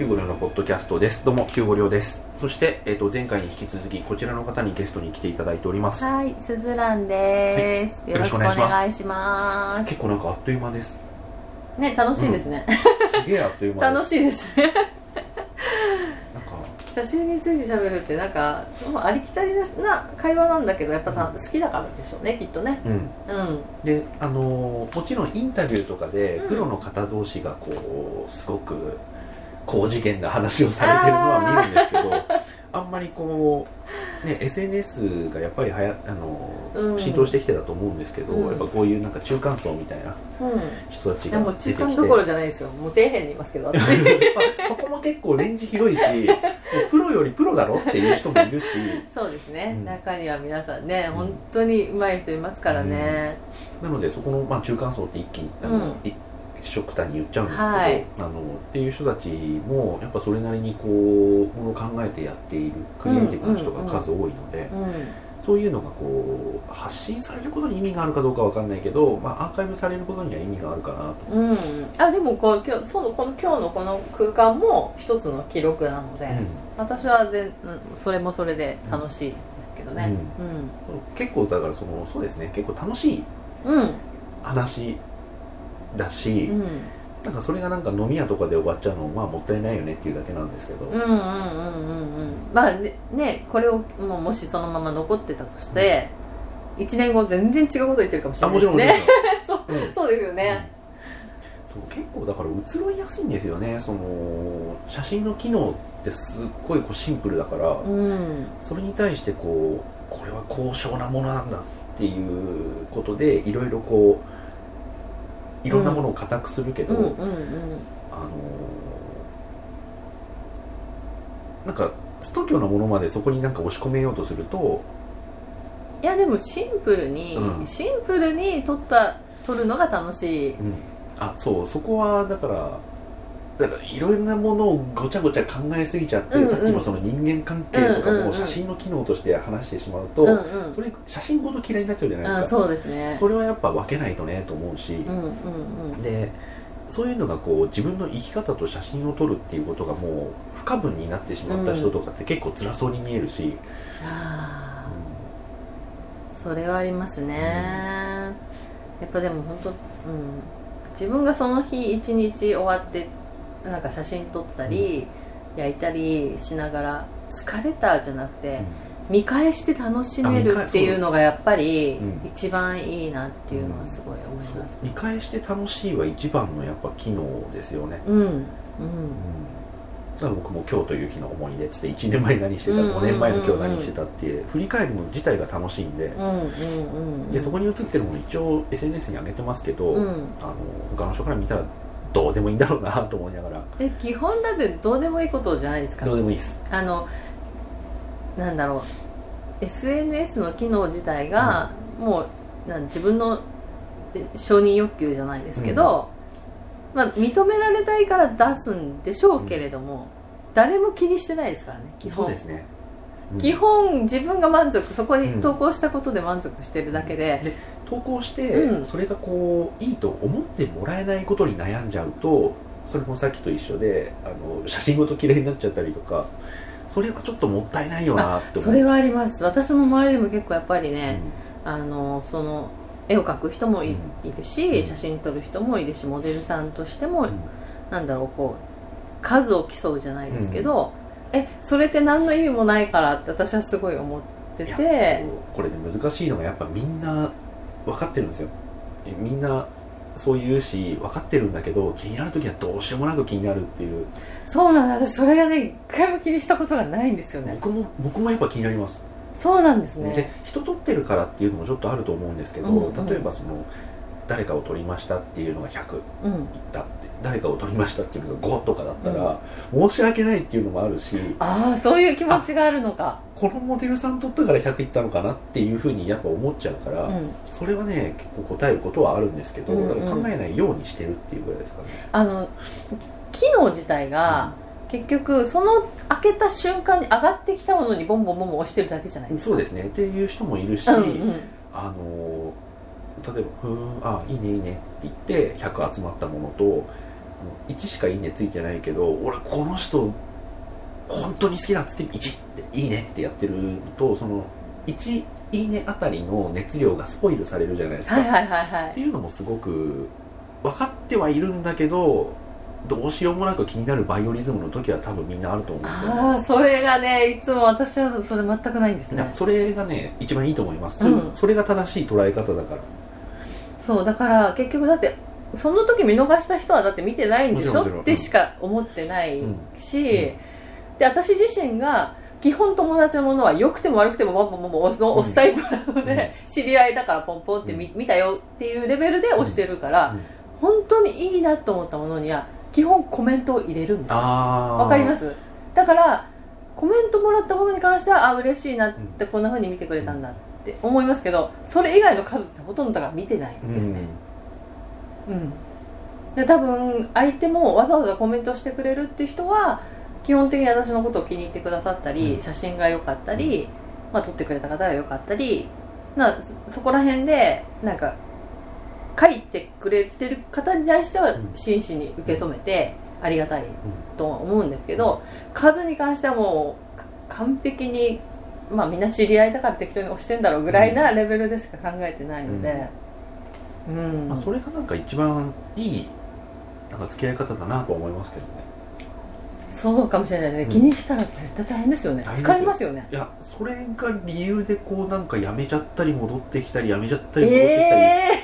ヒューゴリョのポッドキャストです。どうも、ヒューゴリョです。そして、えっ、と、前回に引き続き、こちらの方にゲストに来ていただいております。はい、すずらんです、はいよろしくお願願いします。結構なんかあっという間です。ね、楽しいですね。すげえあっという間。楽しいですね。なんか、写真について喋るってなんかありきたりな会話なんだけどやっぱた好きだからでしょうねきっとね。うん。うん。で、あのーもちろんインタビューとかで、うんプロの方同士がこう、すごく、高次元な話をされてるのは見るんですけど、あんまりこう、ね、SNS がやっぱりはや、あのーうん。浸透してきてたと思うんですけど、うん。やっぱこういうなんか中間層みたいなうん。人たちが出てきて。中間どころじゃないですよ。もう底辺にいますけど そこも結構レンジ広いしプロよりプロだろっていう人もいるし。そうですね、うん。中には皆さんねうん。本当に上手い人いますからね。なのでそこの、まあ、中間層って一気にあの、うん一色たに言っちゃうんですけど、はい。あのっていう人たちもやっぱそれなりにこうものを考えてやっているクリエイティブな人が数多いので、うん。そういうのがこう発信されることに意味があるかどうかわかんないけど、まあ、アーカイブされることには意味があるかなと。うん、あでもこう今日そのこの今日のこの空間も一つの記録なので、私は全、うん、それもそれで楽しいですけどね。うん。結構だからそのそうですね。結構楽しいうんうん。話だし、うん。なんかそれがなんか飲み屋とかで終わっちゃうのまあもったいないよねっていうだけなんですけど、うんうんうんうんうん。まあねねこれをもうもしそのまま残ってたとして、一年後全然違うこと言ってるかもしれあないですもちろんもちねろん。うん。そうですよね、そう結構だから移ろいやすいんですよね。その写真の機能ってすっごいこうシンプルだから、うん。それに対してこうこれは高尚なものなんだっていうことでいろいろこういろんなものを固くするけど、うんうんうん。あのなんか度胸なものまでそこになんか押し込めようとするといやでもシンプルに、うん。シンプルに撮った撮るのが楽しい。うん、あそうそこはだからだからいろいろなものをごちゃごちゃ考えすぎちゃって、うんうん。さっきのその人間関係とかうんうんうん。も写真の機能として話してしまうと、うんうん。それ写真ごと嫌いになっちゃうじゃないですか、あそうですね。それはやっぱ分けないとねと思うし、うんうんうん。でそういうのがこう自分の生き方と写真を撮るっていうことがもう不可分になってしまった人とかって結構辛そうに見えるし、ああそれはありますね、やっぱでも本当うん。自分がその日一日終わってなんか写真撮ったり、焼いたりしながら疲れたじゃなくて、見返して楽しめるっていうのがやっぱりうん。一番いいなっていうのはすごい思いそう。ます見返して楽しいは一番のやっぱ機能ですよね、うん。うん。だから僕も今日という日の思い出っつって1年前に何してた、うんうんうん。うん5年前の今日何してたって振り返るの自体が楽しいんで,、うんうんうんでそこに写ってるもの一応 SNS に上げてますけど、うん。あの他の人から見たらどうでもいいんだろうなと思いながら。え基本だってどうでもいいことじゃないですか。どうでもいいです。あのなんだろう。SNS の機能自体が、もうなん自分のえ承認欲求じゃないですけど、まあ、認められたいから出すんでしょうけれども、誰も気にしてないですからね基本。そうですね、うん。基本自分が満足そこにうん投稿したことで満足してるだけで、で投稿して、うん。それがこういいと思ってもらえないことに悩んじゃうとそれもさっきと一緒であの写真ごと嫌いになっちゃったりとかそれはちょっともったいないよなってそれはあります。私の周りでも結構やっぱりうん。ね、あのその絵を描く人もい,、うん。るしうん。写真撮る人もいるしモデルさんとしても、うん。なんだろうこう数を競うじゃないですけど、えそれって何の意味もないからって私はすごい思ってて。これで難しいのがやっぱみんな分かってるんですよ。えみんなそう言うし分かってるんだけど気になる時はどうしようもなく気になるっていう。そうなんだ。私それがね一回も気にしたことがないんですよね。僕も僕もやっぱ気になります。そうなんですでね人撮ってるからっていうのもちょっとあると思うんですけど、うんうん。例えばその誰かを撮りましたっていうのが100いうん。ったって誰かを撮りましたっていうのが5とかだったら、申し訳ないっていうのもあるしああそういう気持ちがあるのか。このモデルさん撮ったから100いったのかなっていうふうにやっぱ思っちゃうから、うん。それはね結構答えることはあるんですけど、うんうん。考えないようにしてるっていうぐらいですかね、あの機能自体が、結局その開けた瞬間に上がってきたものにボンボンボンボン押してるだけじゃないですか。そうですね。っていう人もいるし、うんうん。あの例えば「ふーんあいいねいいね」って言って100集まったものと1しかいいねついてないけど俺この人本当に好きだっつって1っていいねってやってるとその1いいねあたりの熱量がスポイルされるじゃないですか、はいはいはいはっていいうのもすごく分かってはいるんだけどどうしようもなく気になるバイオリズムの時は多分みんなあると思うんですよね。ああそれがねいつも私はそれ全くないんですね。それがね一番いいと思います、うん。それが正しい捉え方だからそうだから結局だってその時見逃した人はだって見てないんでしょ？ってしか思ってないし、うん。で私自身が基本友達のものは良くても悪くてもポンポンポンポン押すタイプなので、知り合いだからポンポンって見,、見たよっていうレベルで押してるから、うん本当にいいなと思ったものには基本コメントを入れるんですよあわかりますすだからコメントもらったものに関してはあ嬉しいなってこんな風に見てくれたんだって思いますけどそれ以外の数ってほとんどだから見てないんですね。うん。で多分相手もわざわざコメントしてくれるって人は基本的に私のことを気に入ってくださったり、うん。写真が良かったり、まあ、撮ってくれた方が良かったりなそそこら辺でなんか書いてくれてる方に対してはうん。真摯に受け止めてありがたいとは思うんですけど数に関してはもうか完璧に、まあ、みんな知り合いだから適当に押してんだろうぐらいなレベルでしか考えてないので、うん。まあ、それがなんか一番いいなんか付き合い方だなとは思いますけどね。そうかもしれないね、うん。気にしたら絶対大変ですよね。大変ですよ。疲れますよね。いやそれが理由でこうなんかやめちゃったり戻ってきたりやめちゃったり戻ってきた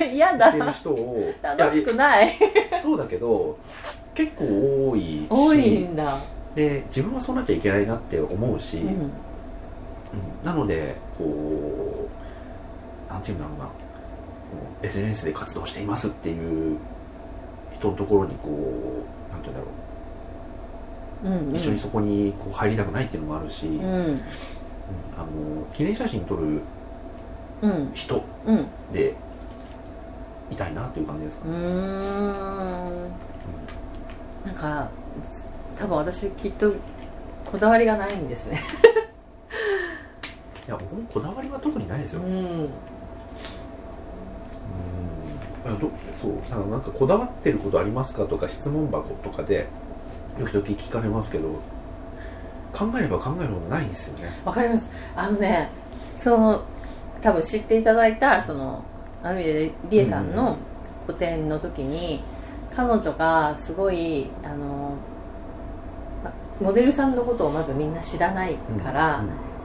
りしてる人を、楽しくない。そうだけど結構多いし。多いんだ、で自分はそうなきゃいけないなって思うし、うん、うん。なのでこうなんていうんだろうな。SNS で活動していますっていう人のところにこうなんていうんだろう、うんうん。一緒にそこにこう入りたくないっていうのもあるし、うん。うん。あの記念写真撮るうん。人うん。でいたいなっていう感じですかね、ん。なんか多分私きっとこだわりがないんですねいや僕もこだわりは特にないですよ、うん。うん。そう。あのなんかこだわってることありますかとか質問箱とかで時々聞かれますけど考えれば考えるほどないんですよね。わかります。あのねその多分知っていただいたそのアミレリエさんの個展の時に、彼女がすごいあのまモデルさんのことをまずみんな知らないから、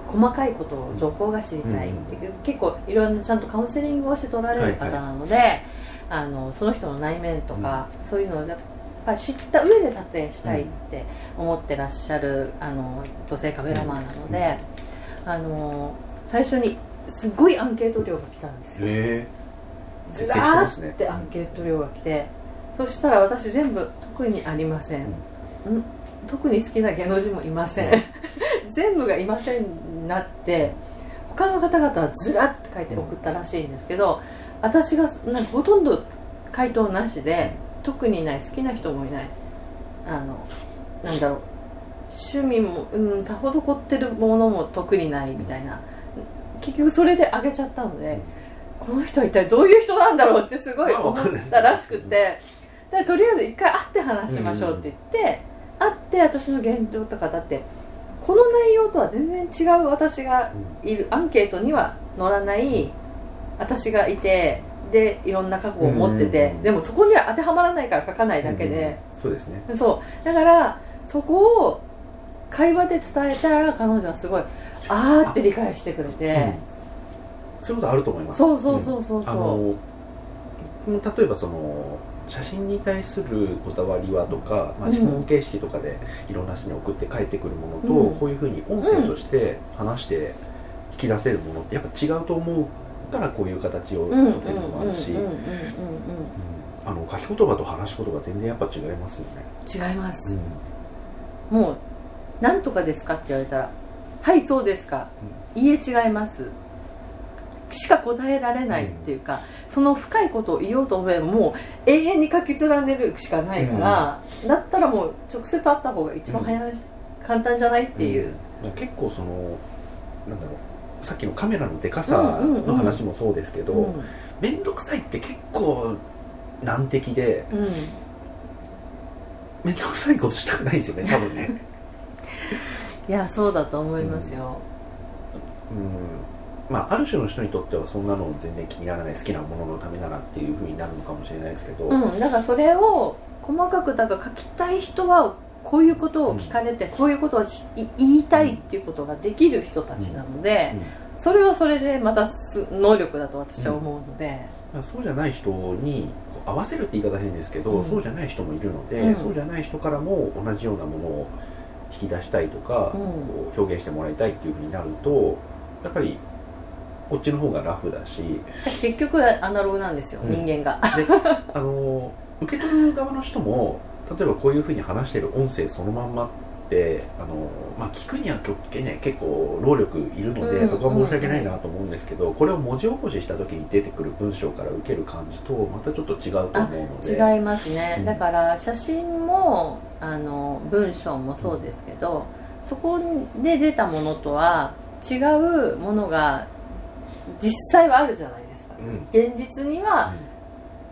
細かいことを情報が知りたいって、結構いろんなちゃんとカウンセリングをして取られる方なので、あのその人の内面とか、そういうのをやっぱ知った上で撮影したいって思ってらっしゃるあの女性カメラマンなので、あの最初にすごいアンケート料が来たんですよ。へえ。ずらーってアンケート料が来てそしたら私全部特にありません、ん特に好きな芸能人もいません、全部がいませんになって他の方々はずらって書いて送ったらしいんですけど私がなんかほとんど回答なしで特にない好きな人もいない。あのなんだろう。趣味も、うん、さほど凝ってるものも特にないみたいな。結局それであげちゃったので、この人は一体どういう人なんだろうってすごい思ったらしくて。でとりあえず一回会って話しましょうって言って、会って私の現状とかだってこの内容とは全然違う私がいるアンケートには載らない私がいてでいろんな過去を持ってて、うん。でもそこには当てはまらないから書かないだけで、そうですね。そう。だからそこを会話で伝えたら彼女はすごいあーって理解してくれて、そういうことあると思います。そうそうそうそうそう、あの例えばその写真に対するこだわりはとか、まあ、うん質問形式とかでいろんな人に送って帰ってくるものと、うん。こういうふうに音声として話して引き出せるものってやっぱ違うと思うからこういう形をうんうんうんうん取ってるのもあるし。うんうんうんうんあの書き言葉と話し言葉全然やっぱ違いますよね、違います、うん。もう「何とかですか?」って言われたら「はいそうですか」いえ違います」しか答えられないっていうか、その深いことを言おうと思えばもう永遠に書き連ねるしかないから、だったらもう直接会った方が一番早い、簡単じゃないっていう、うん。結構そのなんだろうさっきのカメラのでかさの話もそうですけどうん。面倒、くさいって結構難敵でうん。面倒くさいことしたくないですよね多分ね。いやそうだと思いますよ、うんまあある種の人にとってはそんなの全然気にならない好きなもののためならっていうふうになるのかもしれないですけど、うんだからそれを細かくだから書きたい人はこういうことを聞かれて、こういうことを言いたいっていうことができる人たちなので、それはそれでまたす能力だと私は思うので、まあそうじゃない人に合わせるって言い方変ですけど、うん。そうじゃない人もいるので、うん。そうじゃない人からも同じようなものを引き出したいとか、うん。こう表現してもらいたいっていうふうになるとやっぱりこっちの方がラフだし。結局はアナログなんですよ、うん。人間が。であの受け取る側の人も例えばこういうふうに話してる音声そのまんまってあの、まあ、聞くには結構ね結構労力いるので、うん。そこは申し訳ないなと思うんですけど、これを文字起こしした時に出てくる文章から受ける感じとまたちょっと違うと思うので。違いますね、うん。だから写真もあの文章もそうですけど、そこで出たものとは違うものが実際はあるじゃないですか、うん。現実には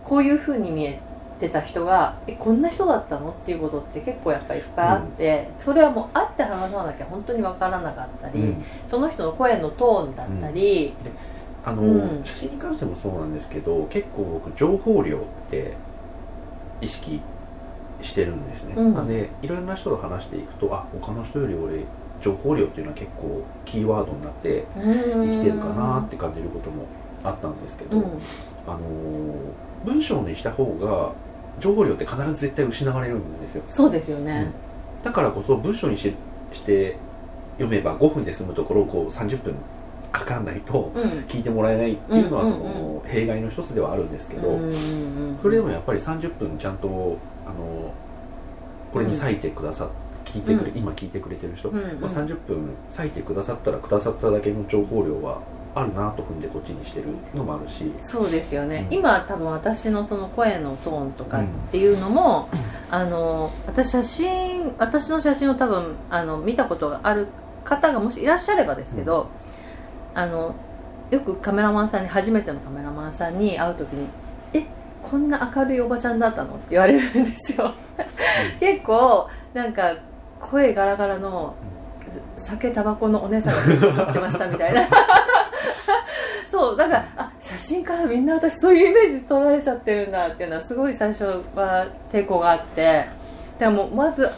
こういうふうに見えてた人がえこんな人だったの？っていうことって結構やっぱりいっぱいあって、それはもう会って話さなきゃ本当に分からなかったり、うん。その人の声のトーンだったり、あの、うん。写真に関してもそうなんですけど結構僕情報量って意識してるんですね、うん。なんでいろんな人と話していくとあ他の人より俺情報量っていうのは結構キーワードになって生きてるかなって感じることもあったんですけど、うん。あの文章にした方が情報量って必ず絶対失われるんですよ。そうですよね、だからこそ文章にしして読めば5分で済むところをこう30分かかんないとうん。聞いてもらえないっていうのはそうんうん。の弊害の一つではあるんですけど、うんうんうんそれでもやっぱり30分ちゃんとあのこれに割いてくださっ聞いてくれ、うん。今聞いてくれてる人、うんうん。まあ、30分割いてくださったらくださっただけの情報量はあるなと踏んでこっちにしてるのもあるし、そうですよね、うん。今多分私のその声のトーンとかっていうのも、あの私写真私の写真を多分あの見たことがある方がもしいらっしゃればですけど、あのよくカメラマンさんに初めてのカメラマンさんに会う時に「えこんな明るいおばちゃんだったの?」って言われるんですよ。結構なんか声ガラガラの酒タバコのお姉さんがずっと持ってましたみたいな。そうだからあ写真からみんな私そういうイメージ取られちゃってるんだっていうのはすごい最初は抵抗があって。でもうまず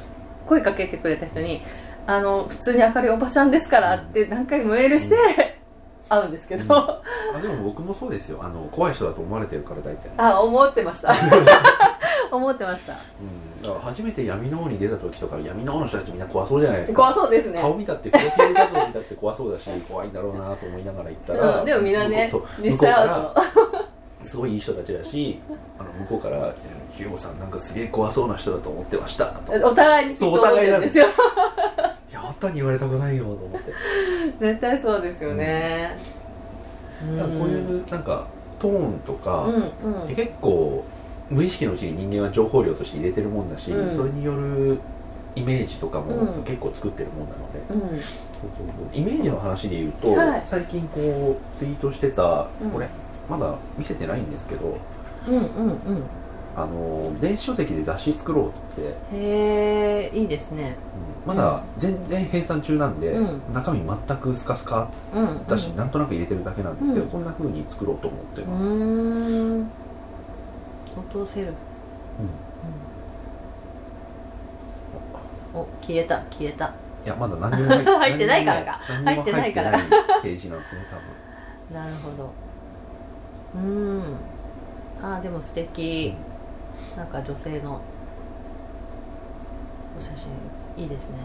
声かけてくれた人にあの普通に明るいおばちゃんですからって何回もメールして、会うんですけど、あでも僕もそうですよ。あの怖い人だと思われてるから大体、あ思ってました 思ってました。うん、だから初めて闇の王に出た時とか闇の王の人たちみんな怖そうじゃないですか。怖そうですね。顔見たってプロフィール画像見たって怖そうだし怖いんだろうなと思いながら行ったら、うん、でもみんなね実際会うとすごいいい人たちだしあの向こうから「ヒロさんなんかすげえ怖そうな人だと思ってました」と お互いにきっと思ってるんですよ。いやあんたに言われたくないよと思って。絶対そうですよね、だからこういうなんかトーンとか、うんうん。結構無意識のうちに人間は情報量として入れてるもんだし、うん。それによるイメージとかもうん。結構作ってるもんなので、うん。イメージの話で言うと、はい。最近こうツイートしてた、うん。これまだ見せてないんですけどうんうんうん。あの電子書籍で雑誌作ろうってへえいいですね。まだ全然編纂中なんで、うん。中身全くスカスカうんうん。だし、なんとなく入れてるだけなんですけど、うん。こんな風に作ろうと思ってうます、ーん音をセルフ、うん。お消えた消えた。いやまだ何にも 入ってないからか。入ってないから。ページなんですね多分。なるほど。うーん。あーでも素敵。なんか女性のお写真いいですね。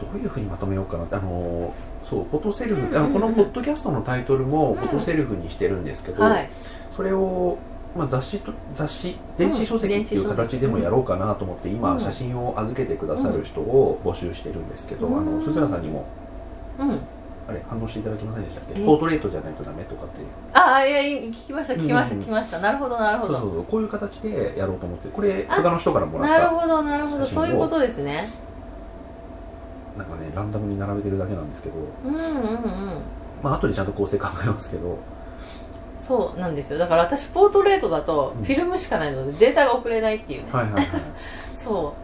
どういうふうにまとめようかなってあのーそうフォトセルフ、うんうんうんあのこのポッドキャストのタイトルもフォトセルフにしてるんですけど、はい。それを、まあ、雑誌と雑誌電子書籍っていう形でもやろうかなと思って、今うん。写真を預けてくださる人を募集してるんですけど、うん。あの鈴原さんにもうん。あれ反応していただけませんでしたっけ？え？ポートレートじゃないとダメとかって。ああいやい聞きました聞きましたうんうん聞きました。なるほどなるほど。そうそうそうこういう形でやろうと思ってこれあ他の人からもらったなるほどなるほど。そういうことですね。なんかねランダムに並べてるだけなんですけど。うんうんうん。まあ後でちゃんと構成考えますけどそうなんですよ。だから私ポートレートだとうん。フィルムしかないのでデータが送れないっていうね、はいはいはい。そ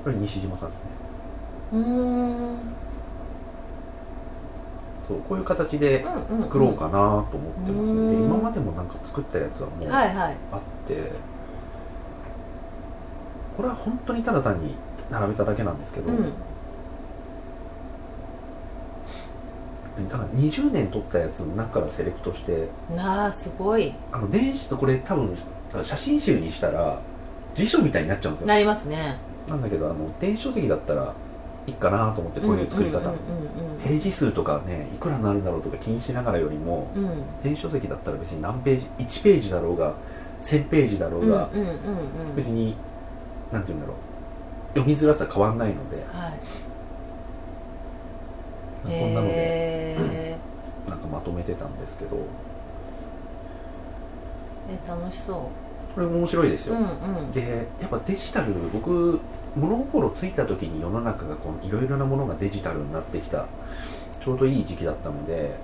う。これ西島さんですね。うーん。そうこういう形でうんうん作ろうかなと思ってますね、うん。で今までもなんか作ったやつはもうあはいはい。って、これは本当にただ単に並べただけなんですけど、うんだから20年撮ったやつの中からセレクトしてなあすごい。あの電子とこれ多分写真集にしたら辞書みたいになっちゃうんですよ。なりますね。なんだけどあの電子書籍だったらいいかなと思ってこういう作り方、ページ数とかねいくらになるんだろうとか気にしながらよりもうん。電子書籍だったら別に何ページ1ページだろうが1000ページだろうが、別になんて言うんだろう。読みづらさ変わんないので。はいこんなのでへなんかまとめてたんですけど。ーえ楽しそこれも面白いですよ、ううんうん。でやっぱデジタル僕物心ついた時に世の中がこういろいろなものがデジタルになってきたちょうどいい時期だったので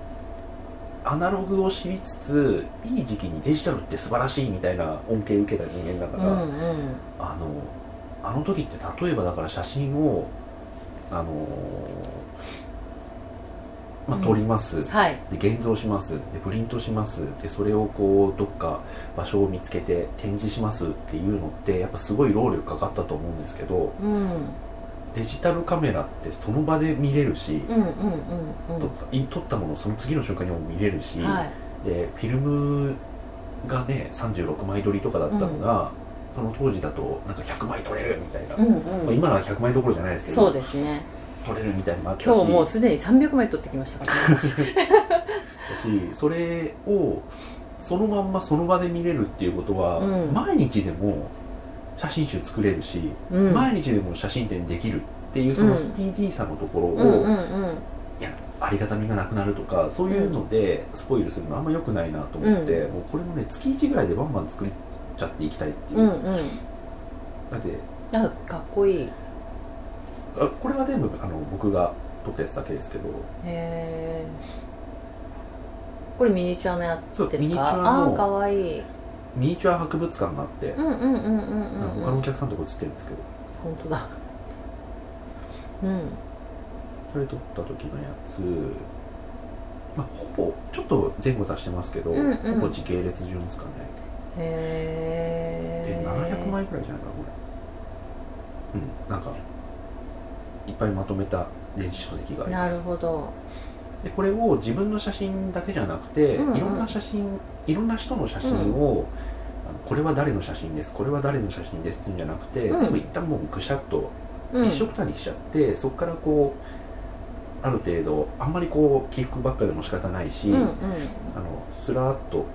アナログを知りつついい時期にデジタルって素晴らしいみたいな恩恵受けた人間だから、うんうん。あのあの時って例えばだから写真をあのまあ、うん。撮ります、はい。で現像します。でプリントします。でそれをこうどっか場所を見つけて展示しますっていうのってやっぱすごい労力かかったと思うんですけどうん。デジタルカメラってその場で見れるし、うんうんうん撮ったい撮ったものをその次の瞬間にも見れるし、うんはい。でフィルムがね36枚撮りとかだったのが、その当時だとなんか100枚撮れるみたいな、うんまあ、うん今のは100枚どころじゃないですけどそうですね撮れるみたいなのもあったし。今日もうすでに300枚撮ってきましたから。ね私それをそのまんまその場で見れるっていうことは、うん。毎日でも写真集作れるし、うん。毎日でも写真展できるっていうそのスピーディーさのところを、うんうんうん。いやありがたみがなくなるとかそういうのでスポイルするのあんま良くないなと思って、うもうこれもね月1ぐらいでバンバン作っちゃっていきたいっていう、うんうん。だってあかっこいい。へあこれは全部あの僕が撮ったやつだけですけど。えこれミニチュアのやつですそうミニチュかアのああかわいい。ミニチュア博物館があって、うんうんうんうんうん。あの他のうんお客さんのとこ映ってるんですけど。本当だ。うん。それ撮った時のやつ。まあほぼちょっと前後さしてますけど、うんうん。ほぼ時系列順ですかね。でへえ700枚ぐらいじゃないかなこれ。うんなんかいっぱいまとめた電子書籍がありなます。るほど。でこれを自分の写真だけじゃなくて、うんうん。いろんな写真いろんな人の写真を、あのこれは誰の写真ですこれは誰の写真ですっていうんじゃなくて、うん。全部一旦もうぐしゃっとうん。一緒くたにしちゃって、そこからこうある程度あんまりこう起伏ばっかでも仕方ないし、うんうん。あのスラーっと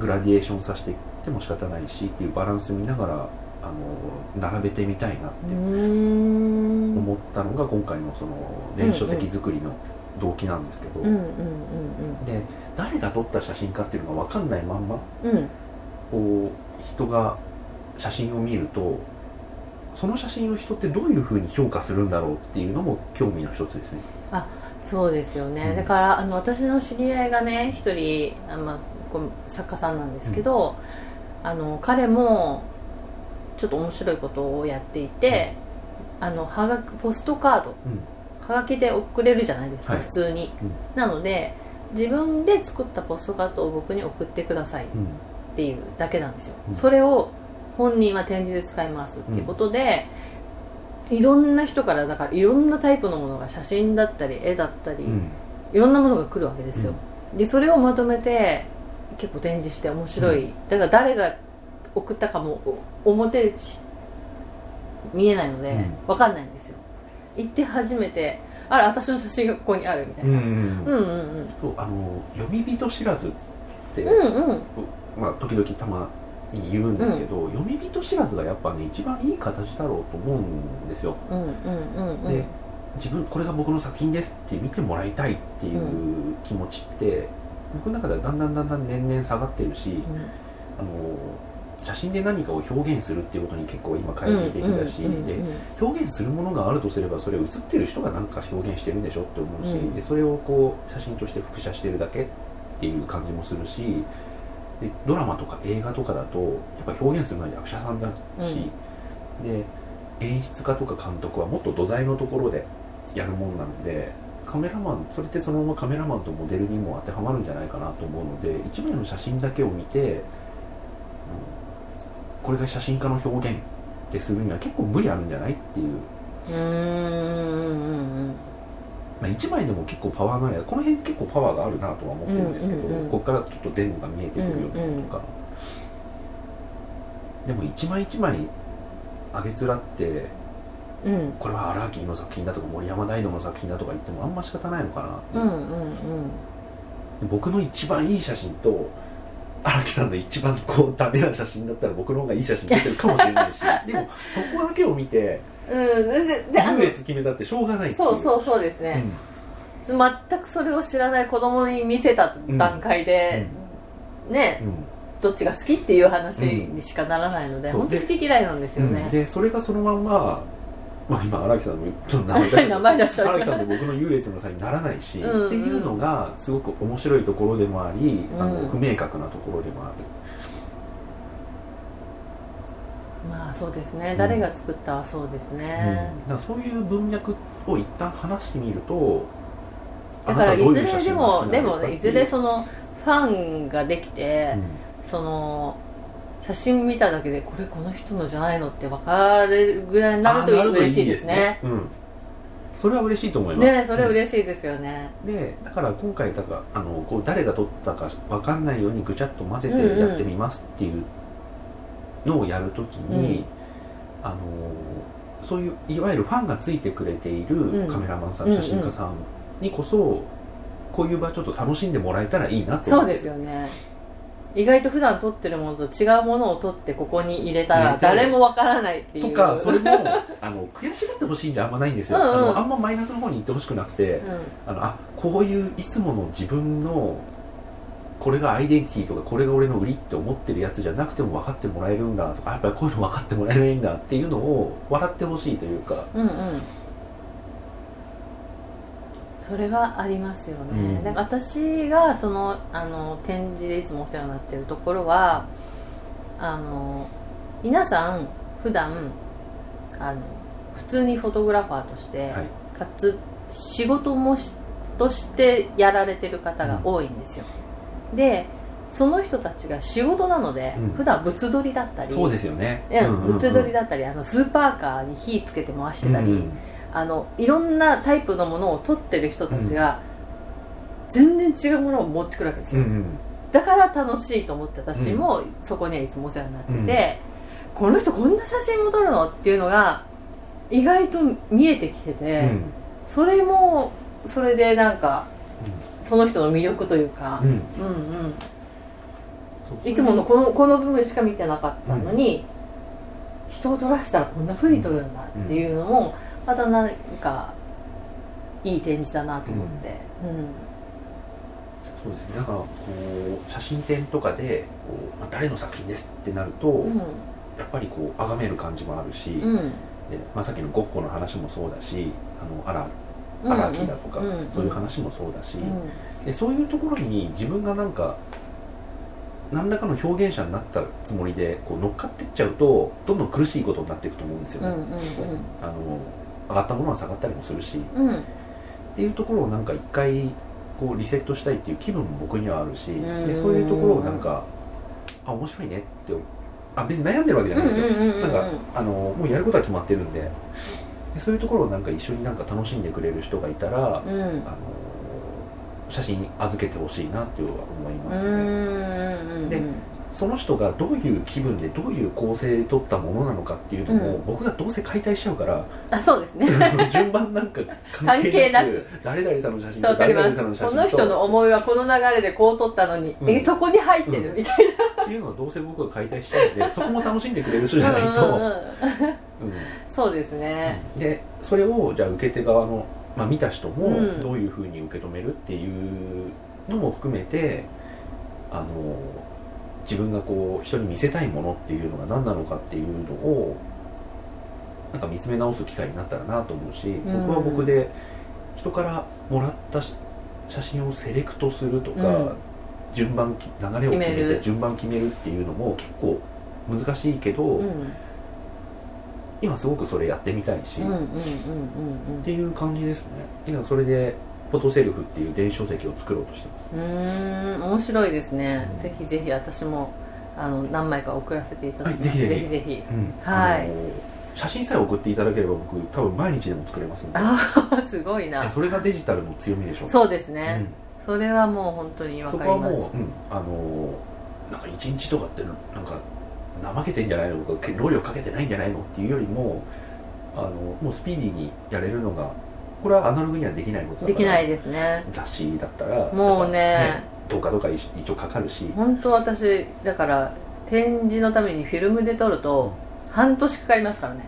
グラディエーションさせていっても仕方ないしっていうバランス見ながらあの並べてみたいなって思ったのが今回のその電子書籍作りの動機なんですけど、うんうんうんで誰が撮った写真かっていうのが分かんないまんまうん。うんこう人が写真を見るとその写真を人ってどういうふうに評価するんだろうっていうのも興味の一つですね。そうですよね、うん。だからあの私の知り合いがね一人あ、まあ、作家さんなんですけど、あの彼もちょっと面白いことをやっていて、あのはがポストカード。うん。はがきで送れるじゃないですか、はい。普通に、うん。なので自分で作ったポストカードを僕に送ってくださいっうん。ていうだけなんですよ、うん。それを本人は展示で使いますっていうことで、いろんな人からだからいろんなタイプのものが写真だったり絵だったり、うん。いろんなものが来るわけですよ、でそれをまとめて結構展示して面白い、うだから誰が送ったかもお表し見えないので、うん。わかんないんですよ。行って初めてあら私の写真がここにあるみたいな、うんうんうん、うんうんそうあの読み人知らずって、うんうん。まあ、時々たまに言うんですけど、読み人知らずがやっぱね一番いい形だろうと思うんですよ。うんうんうんうんで自分これが僕の作品ですって見てもらいたいっていう気持ちって、僕の中ではだんだんだんだん年々下がってるし、あの写真で何かを表現するっていうことに結構今懐疑的だし、うんうんうんで表現するものがあるとすればそれを写ってる人が何か表現してるんでしょって思うし、うん。でそれをこう写真として複写してるだけっていう感じもするしでドラマとか映画とかだとやっぱ表現するのは役者さんだし、で演出家とか監督はもっと土台のところでやるもんなのでカメラマンそれってそのままカメラマンとモデルにも当てはまるんじゃないかなと思うので一枚の写真だけを見て、うんこれが写真家の表現ってするには結構無理あるんじゃないっていう、うーん。うん。うん。まあ、1枚でも結構パワーがある。この辺結構パワーがあるなとは思ってるんですけど、うん。うん。うん。ここからちょっと前後が見えてくるようなとか、でも一枚一枚上げつらってうん。うんこれは荒木の作品だとか森山大道の作品だとか言ってもあんま仕方ないのかなっていう、うん。うん。うん。僕の一番いい写真と荒木さんの一番こうダメな写真だったら僕の方がいい写真出てるかもしれないし。でもそこだけを見てうん優劣決めたってしょうがないっていう。そうそうそうですね、全くそれを知らない子供に見せた段階で、ねうん、うん。どっちが好きっていう話にしかならないので、う。ん本当好き嫌いなんですよね。うん、でそれがそのまんま、まあ、今荒木さんのちょっと名前出しちゃった名前出しちゃった。荒木さんと僕の優劣の差にならないし、うんうんっていうのがすごく面白いところでもあり、あうんの不明確なところでもある、まあそうですね。誰が作ったはそうですね、だからそういう文脈を一旦話してみるとだからいずれでもでもねいずれそのファンができて、うその写真見ただけでこれこの人のじゃないのって分かれるぐらいになると嬉しいですね。うん、それは嬉しいと思います。ねそれ嬉しいですよね、でだから今回だからあのこう誰が撮ったか分かんないようにぐちゃっと混ぜてやってみますっていうのをやるときに、うん。あのそういういわゆるファンがついてくれているうん。カメラマンさん、写真家さんにこそこういう場ちょっと楽しんでもらえたらいいなとそう思って。ですよね意外と普段撮ってるものと違うものを撮ってここに入れたら誰も分からないっていう。とかそれもあの 悔しがってほしいんであんまないんですよ、うんうん。あのあんまマイナスの方に行ってほしくなくて、うあのあこういういつもの自分のこれがアイデンティティとかこれが俺の売りって思ってるやつじゃなくても分かってもらえるんだとかやっぱりこういうの分かってもらえないんだっていうのを笑ってほしいというか、んうんうんそれはありますよね、うん。で私がそのあの展示でいつもお世話になってるところはあの皆さん普段あの普通にフォトグラファーとして、はい。かつ仕事もしとしてやられてる方が多いんですよ、でその人たちが仕事なので、うん。普段物撮りだったりそうですよね、うんうんうんうん。物撮りだったりあのスーパーカーに火つけて回してたり、うんうんあのいろんなタイプのものを撮ってる人たちが、全然違うものを持ってくるわけですよ、うんうん。だから楽しいと思って私もそこにはいつもお世話になってて、この人こんな写真も撮るの？っていうのが意外と見えてきてて、うん。それもそれでなんかその人の魅力というかう、ん。うん、うん。いつものこのこの部分しか見てなかったのに、人を撮らせたらこんな風に撮るんだっていうのもまたなんかいい展示だなと思って、うん。そうですね。だからこう写真展とかでこう、まあ、誰の作品ですってなると、うん。やっぱりこう崇める感じもあるし、うん。でまあ、さっきのゴッホの話もそうだしあの荒うん荒木だとか、うんそういう話もそうだし、うん。でそういうところに自分がなんか何らかの表現者になったつもりでこう乗っかってっちゃうとどんどん苦しいことになっていくと思うんですよね、うんうん。あの上がったものは下がったりもするしっうん。うんていうところをなんか一回こうリセットしたいっていう気分も僕にはあるし、うん。でそういうところをなんかあ面白いねってあ別に悩んでるわけじゃないですよ、なんかあのもうやることは決まってるんで。でそういうところをなんか一緒になんか楽しんでくれる人がいたら、うん。あの写真預けてほしいなっていうのは思いますね、うん。でその人がどういう気分でどういう構成で撮ったものなのかっていうのも、うん。僕がどうせ解体しちゃうからあそうですね。順番なんか関関係なく。誰々さんの写真そうわかり誰々さんの写真と。この人の思いはこの流れでこう撮ったのに、うん。えそこに入ってるうん。みたいっていうのはどうせ僕が解体しちゃうんで そこも楽しんでくれる人じゃないと、なうんうんうん。うん。そうですね。でそれをじゃあ受け手側の、まあ、見た人もうん。どういうふうに受け止めるっていうのも含めてあの自分がこう人に見せたいものっていうのが何なのかっていうのをなんか見つめ直す機会になったらなと思うし、ん。僕は僕で人からもらったし写真をセレクトするとか、うん。順番き流れを決めて順番決めるっていうのも結構難しいけど、うん。今すごくそれやってみたいし、っていう感じですね。それでフォトセルフっていう電子書籍を作ろうとしてます。うん面白いですね、ぜひぜひ私もあの何枚か送らせていただきます、はいぜひぜひ。ぜひうん。はい。写真さえ送っていただければ僕多分毎日でも作れますんで。ああすごいな。それがデジタルの強みでしょう。そうですね、それはもう本当にうん分かります。そこはもう、うん、あのなんか一日とかってなんか怠けてんじゃないの？とか労力かけてないんじゃないの？っていうよりもあのもうスピーディーにやれるのがこれはアナログにはできないことだからできないですね。雑誌だったらもうねどうかどうか一応かかるし。本当私だから展示のためにフィルムで撮ると半年かかりますからね。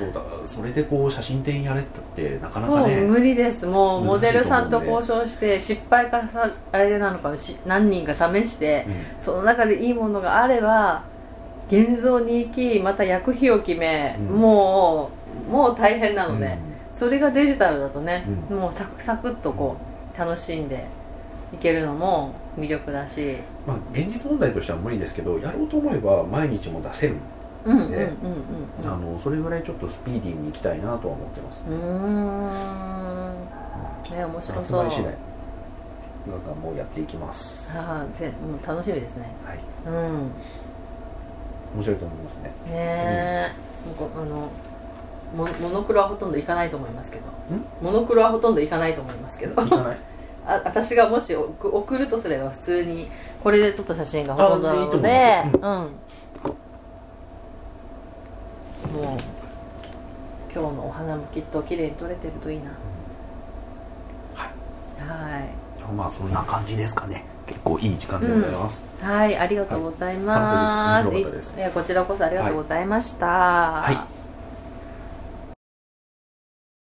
うん、そうだそれでこう写真展やれったってなかなかそうね無理です。もうモデルさんと交渉して失敗かさあれなのかし何人か試してうん。その中でいいものがあれば現像に行きまた薬費を決め、うん。もうもう大変なので、うん。それがデジタルだとね、うん。もうサクサクっとこう楽しんでいけるのも魅力だし。まあ、現実問題としては無理ですけどやろうと思えば毎日も出せる、うんうんうんうんねあのそれぐらいちょっとスピーディーに行きたいなとは思ってます。うーん。ね面白集そう。まり次第なんかもうやっていきます。はああでもう楽しみですね。い。うん。面白いと思いますね。ねえ、もうこあのモモノクロはほとんどいかないと思いますけど。モノクロはほとんどいかないと思いますけど。行かない？あ私がもし送送るとすれば普通にこれで撮った写真がほとんどなので。うん。もう今日のお花もきっと綺麗に撮れてるといいな。はい。はい。まあそんな感じですかね。結構いい時間でございます、はい、ありがとうございます。はい。いやこちらこそありがとうございました。はい